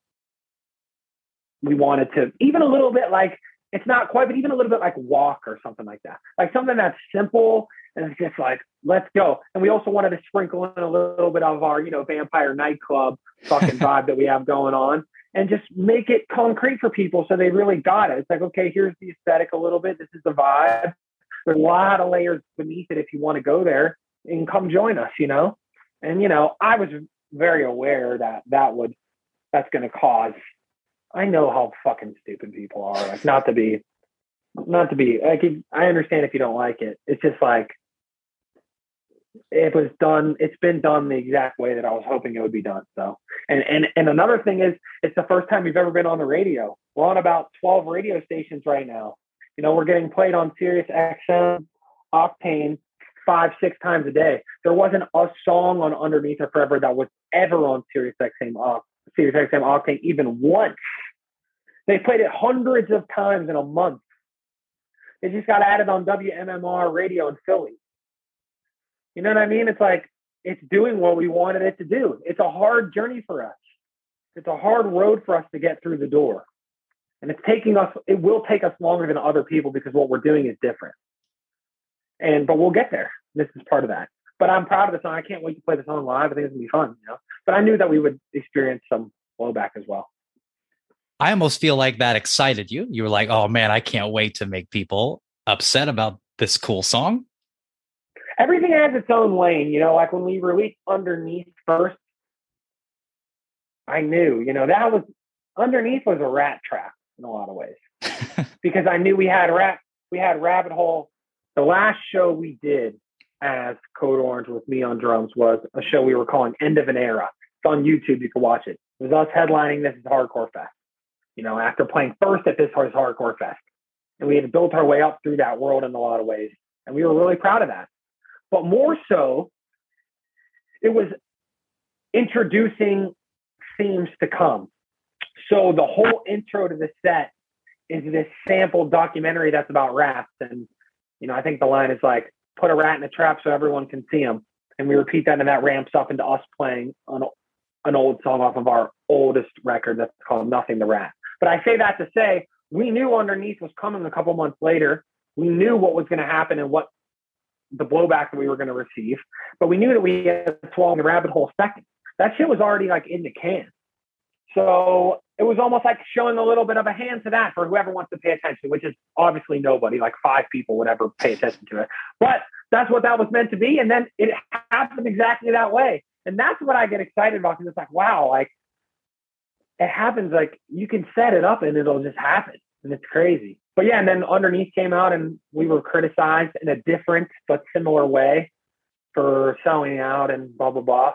we wanted to even a little bit like it's not quite, but even a little bit like walk or something like that. Like something that's simple and it's just like, let's go. And we also wanted to sprinkle in a little bit of our, you know, vampire nightclub fucking *laughs* vibe that we have going on and just make it concrete for people so they really got it. It's like, okay, here's the aesthetic a little bit. This is the vibe. There's a lot of layers beneath it if you want to go there and come join us, you know? And, you know, I was very aware that that would, that's going to cause I know how fucking stupid people are. Like, not to be, not to be like. I understand if you don't like it. It's just like it was done. It's been done the exact way that I was hoping it would be done. So, and and and another thing is, it's the first time we've ever been on the radio. We're on about twelve radio stations right now. You know, we're getting played on Sirius XM, Octane, five six times a day. There wasn't a song on Underneath Her Forever that was ever on Sirius XM, uh, Sirius XM Octane even once. They played it hundreds of times in a month. It just got added on WMMR radio in Philly. You know what I mean? It's like it's doing what we wanted it to do. It's a hard journey for us. It's a hard road for us to get through the door. And it's taking us, it will take us longer than other people because what we're doing is different. And, but we'll get there. This is part of that. But I'm proud of the song. I can't wait to play the song live. I think it's gonna be fun, you know. But I knew that we would experience some blowback as well. I almost feel like that excited you. You were like, "Oh man, I can't wait to make people upset about this cool song." everything has its own lane. You know, like when we released Underneath first, I knew, you know, that was Underneath was a rat trap in a lot of ways *laughs* because I knew we had rat, we had Rabbit Whole. The last show we did as Code Orange with me on drums was a show we were calling End of an Era. It's on YouTube. You can watch it. It was us headlining This is Hardcore Fest. You know, after playing first at This is Hardcore Fest, and we had built our way up through that world in a lot of ways, and we were really proud of that. But more so, it was introducing themes to come. So the whole intro to the set is this sample documentary that's about rats. And, you know, I think the line is like, put a rat in a trap so everyone can see him. And we repeat that and that ramps up into us playing an, an old song off of our oldest record that's called Nothing the Rat. But I say that to say we knew Underneath was coming a couple months later. We knew what was going to happen and what the blowback that we were going to receive, but we knew that we had swallowed the rabbit whole second. That shit was already like in the can. So it was almost like showing a little bit of a hand to that for whoever wants to pay attention, which is obviously nobody, like five people would ever pay attention to it. But that's what that was meant to be. And then it happened exactly that way. And that's what I get excited about because it's like, wow, like it happens like you can set it up and it'll just happen. And it's crazy but yeah, and then underneath came out and we were criticized in a different but similar way for selling out and blah blah blah.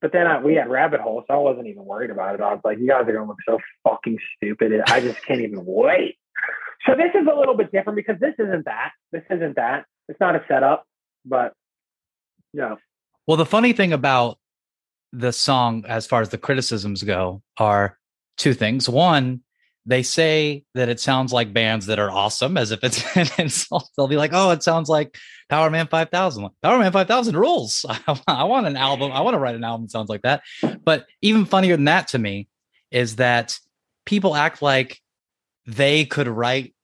But then I, we had rabbit holes, so I wasn't even worried about it. I was like, you guys are gonna look so fucking stupid. I just can't even wait. So this is a little bit different because this isn't that. This isn't that. It's not a setup, but no. Well, the funny thing about the song, as far as the criticisms go, are two things. One, they say that it sounds like bands that are awesome as if it's *laughs* an insult. They'll be like, oh, it sounds like Power Powerman 5000. Powerman 5000 rules. *laughs* I want an album. I want to write an album that sounds like that. But even funnier than that to me is that people act like they could write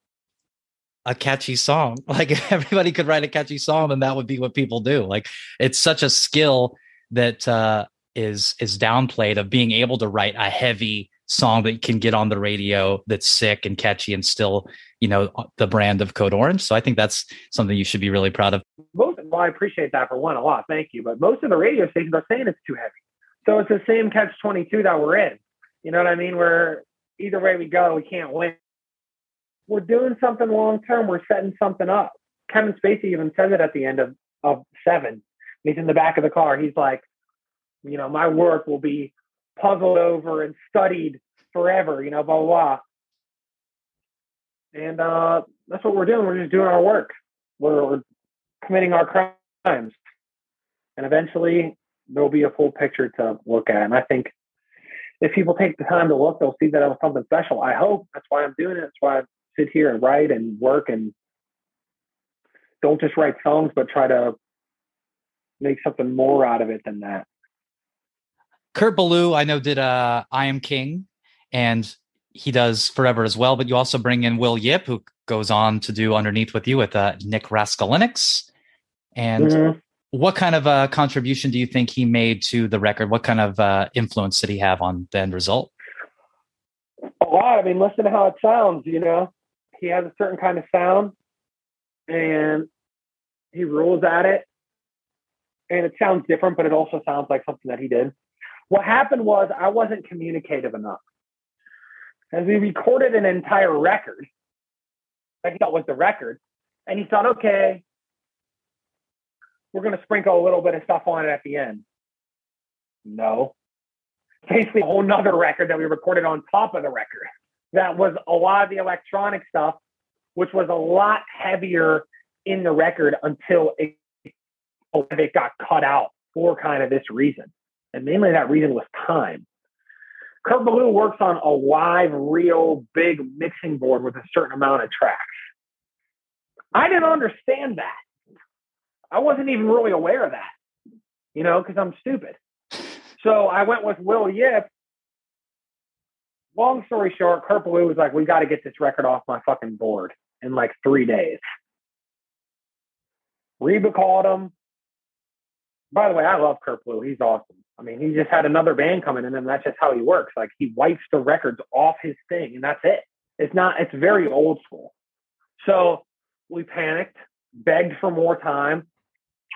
a catchy song. *laughs* Like everybody could write a catchy song, and that would be what people do. Like it's such a skill that uh, is is downplayed of being able to write a heavy song that can get on the radio that's sick and catchy and still, you know, the brand of Code Orange. So I think that's something you should be really proud of. Well, I appreciate that for one a lot. Thank you. But most of the radio stations are saying it's too heavy. So it's the same catch 22 that we're in. You know what I mean? Where either way we go, we can't win. We're doing something long term. We're setting something up. Kevin Spacey even says it at the end of, of seven. He's in the back of the car. He's like, you know, my work will be puzzled over and studied forever, you know, blah, blah, blah. And uh, that's what we're doing. We're just doing our work. We're, we're committing our crimes. And eventually there'll be a full picture to look at. And I think if people take the time to look, they'll see that it was something special. I hope that's why I'm doing it. That's why I sit here and write and work and don't just write songs, but try to make something more out of it than that. Kurt Ballou, I know, did uh, I Am King, and he does Forever as well. But you also bring in Will Yip, who goes on to do Underneath with you with uh, Nick Raskulinecz. And mm-hmm. what kind of uh, contribution do you think he made to the record? What kind of uh, influence did he have on the end result? A lot. I mean, listen to how it sounds. You know, he has a certain kind of sound, and he rules at it, and it sounds different, but it also sounds like something that he did. What happened was I wasn't communicative enough. As we recorded an entire record, I thought was the record, and he thought, okay, we're going to sprinkle a little bit of stuff on it at the end. No. Basically, a whole nother record that we recorded on top of the record. That was a lot of the electronic stuff, which was a lot heavier in the record until it, it got cut out for kind of this reason. And mainly that reason was time. Kurt Ballou works on a live, real, big mixing board with a certain amount of tracks. I didn't understand that. I wasn't even really aware of that, you know, because I'm stupid. So I went with Will Yip. Long story short, Kurt Ballou was like, we got to get this record off my fucking board in like three days. Reba called him. By the way, I love Kurt Ballou. He's awesome. I mean, he just had another band coming in, and that's just how he works. Like he wipes the records off his thing, and that's it. It's not. It's very old school. So we panicked, begged for more time.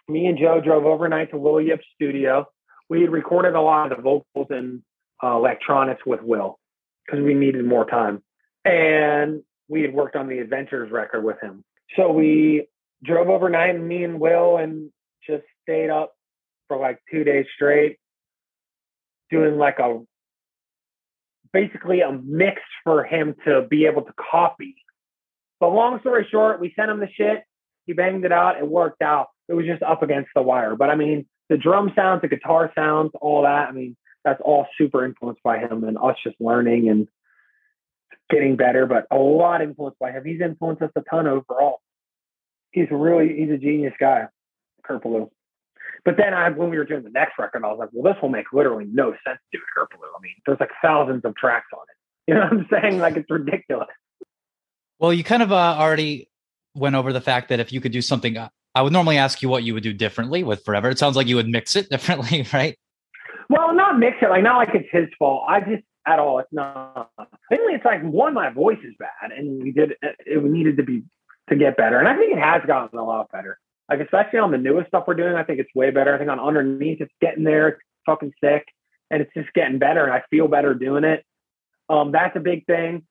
Me and Joe drove overnight to Will Yip's studio. We had recorded a lot of the vocals and uh, electronics with Will because we needed more time, and we had worked on the Adventures record with him. So we drove overnight, and me and Will, and just stayed up for like two days straight doing like a basically a mix for him to be able to copy. But long story short, we sent him the shit. He banged it out. It worked out. It was just up against the wire. But I mean, the drum sounds, the guitar sounds, all that. I mean, that's all super influenced by him and us just learning and getting better. But a lot influenced by him. He's influenced us a ton overall. He's really he's a genius guy, Kurt Ballou. But then I, when we were doing the next record, I was like, well, this will make literally no sense to do it, Kurt Ballou. I mean, there's like thousands of tracks on it. You know what I'm saying? Like it's ridiculous. Well, you kind of uh, already went over the fact that if you could do something, uh, I would normally ask you what you would do differently with Forever. It sounds like you would mix it *laughs* differently, right? Well, not mix it, like not like it's his fault. I just at all. It's not. Mainly, it's like one, my voice is bad, and we did it needed to be to get better, and I think it has gotten a lot better. Like especially on the newest stuff we're doing, I think it's way better. I think on underneath, it's getting there, it's fucking sick, and it's just getting better, and I feel better doing it. Um, that's a big thing.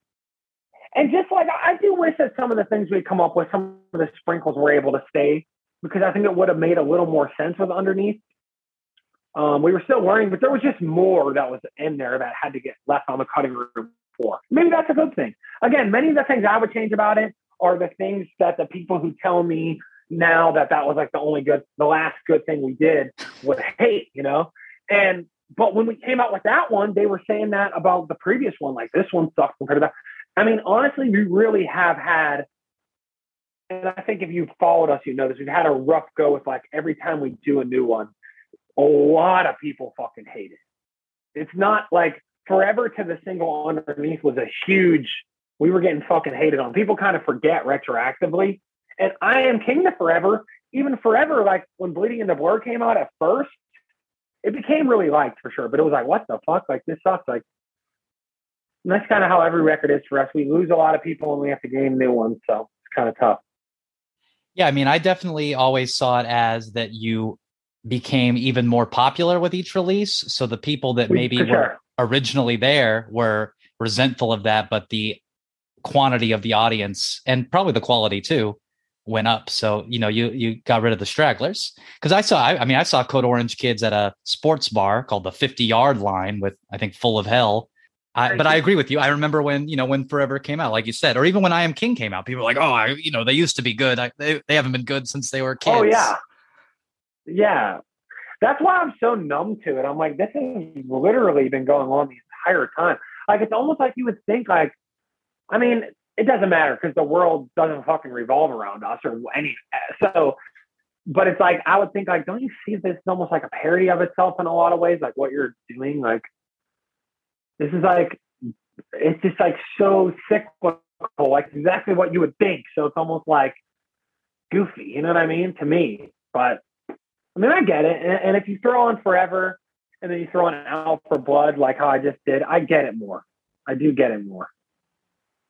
And just like I do wish that some of the things we come up with, some of the sprinkles were able to stay because I think it would have made a little more sense with underneath. Um, we were still learning, but there was just more that was in there that had to get left on the cutting room floor. Maybe that's a good thing. Again, many of the things I would change about it are the things that the people who tell me now that that was like the only good, the last good thing we did was hate, you know? And, but when we came out with that one, they were saying that about the previous one, like this one sucks compared to that. I mean, honestly, we really have had, and I think if you've followed us, you know this, we've had a rough go with like every time we do a new one, a lot of people fucking hate it. It's not like forever to the single underneath was a huge, we were getting fucking hated on. People kind of forget retroactively. And I Am King to Forever, even Forever, like when Bleeding in the Blur came out at first, it became really liked for sure. But it was like, what the fuck? Like this sucks. Like and that's kind of how every record is for us. We lose a lot of people and we have to gain new ones. So it's kind of tough. Yeah, I mean, I definitely always saw it as that you became even more popular with each release. So the people that maybe For were originally there were resentful of that, but the quantity of the audience and probably the quality too went up. So you know, you you got rid of the stragglers because I saw. I, I mean, I saw Code Orange kids at a sports bar called the Fifty Yard Line with I think Full of Hell. I, but I agree with you. I remember when you know when Forever came out, like you said, or even when I Am King came out. People were like, "Oh, I, you know, they used to be good. I, they they haven't been good since they were kids." Oh yeah, yeah. That's why I'm so numb to it. I'm like, this has literally been going on the entire time. Like it's almost like you would think like, I mean, it doesn't matter because the world doesn't fucking revolve around us or any. So, but it's like I would think like, don't you see this is almost like a parody of itself in a lot of ways? Like what you're doing, like this is like it's just like so cyclical, like exactly what you would think. So it's almost like goofy, you know what I mean? To me, but I mean, I get it. And, and if you throw on Forever and then you throw on Out for Blood, like how I just did, I get it more. I do get it more.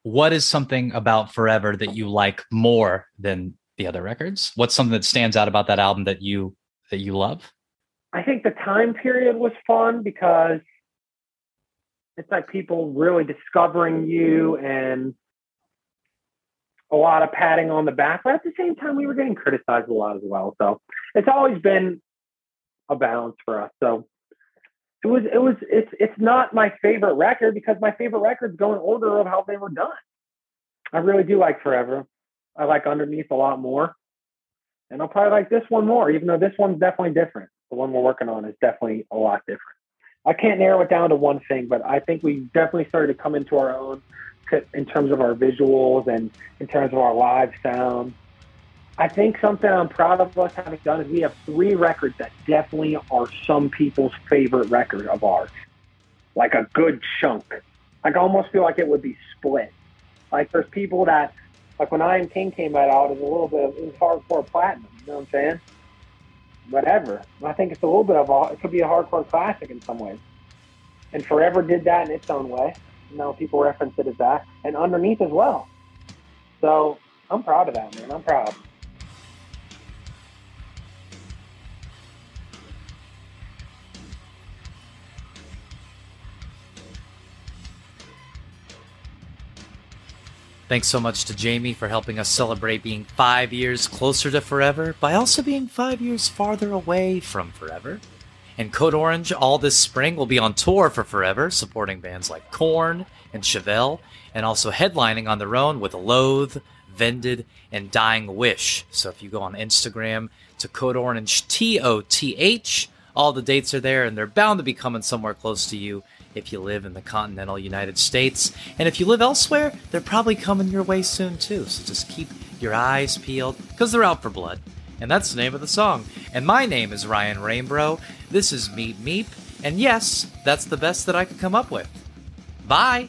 What is something about Forever that you like more than the other records? What's something that stands out about that album that you that you love? I think the time period was fun because it's like people really discovering you and a lot of patting on the back, but at the same time, we were getting criticized a lot as well. So it's always been a balance for us. So it was, it was, it's, it's not my favorite record because my favorite records go in order of how they were done. I really do like Forever. I like Underneath a lot more. And I'll probably like this one more, even though this one's definitely different. The one we're working on is definitely a lot different. I can't narrow it down to one thing, but I think we definitely started to come into our own in terms of our visuals and in terms of our live sound. I think something I'm proud of us having done is we have three records that definitely are some people's favorite record of ours. Like a good chunk. Like I almost feel like it would be split. Like there's people that like when I Am King came out, it was a little bit of it was hardcore platinum. You know what I'm saying? Whatever. I think it's a little bit of a it could be a hardcore classic in some ways. And Forever did that in its own way. You know, people reference it as that, and underneath as well. So I'm proud of that, man. I'm proud. Thanks so much to Jamie for helping us celebrate being five years closer to forever by also being five years farther away from forever. And Code Orange all this spring will be on tour for Forever, supporting bands like Korn and Chevelle, and also headlining on their own with Loathe, Vended, and Dying Wish. So if you go on Instagram to Code Orange T O T H, all the dates are there, and they're bound to be coming somewhere close to you if you live in the continental United States. And if you live elsewhere, they're probably coming your way soon too. So just keep your eyes peeled because they're out for blood. And that's the name of the song. And my name is Ryan Rainbro. This is Meep Meep. And yes, that's the best that I could come up with. Bye!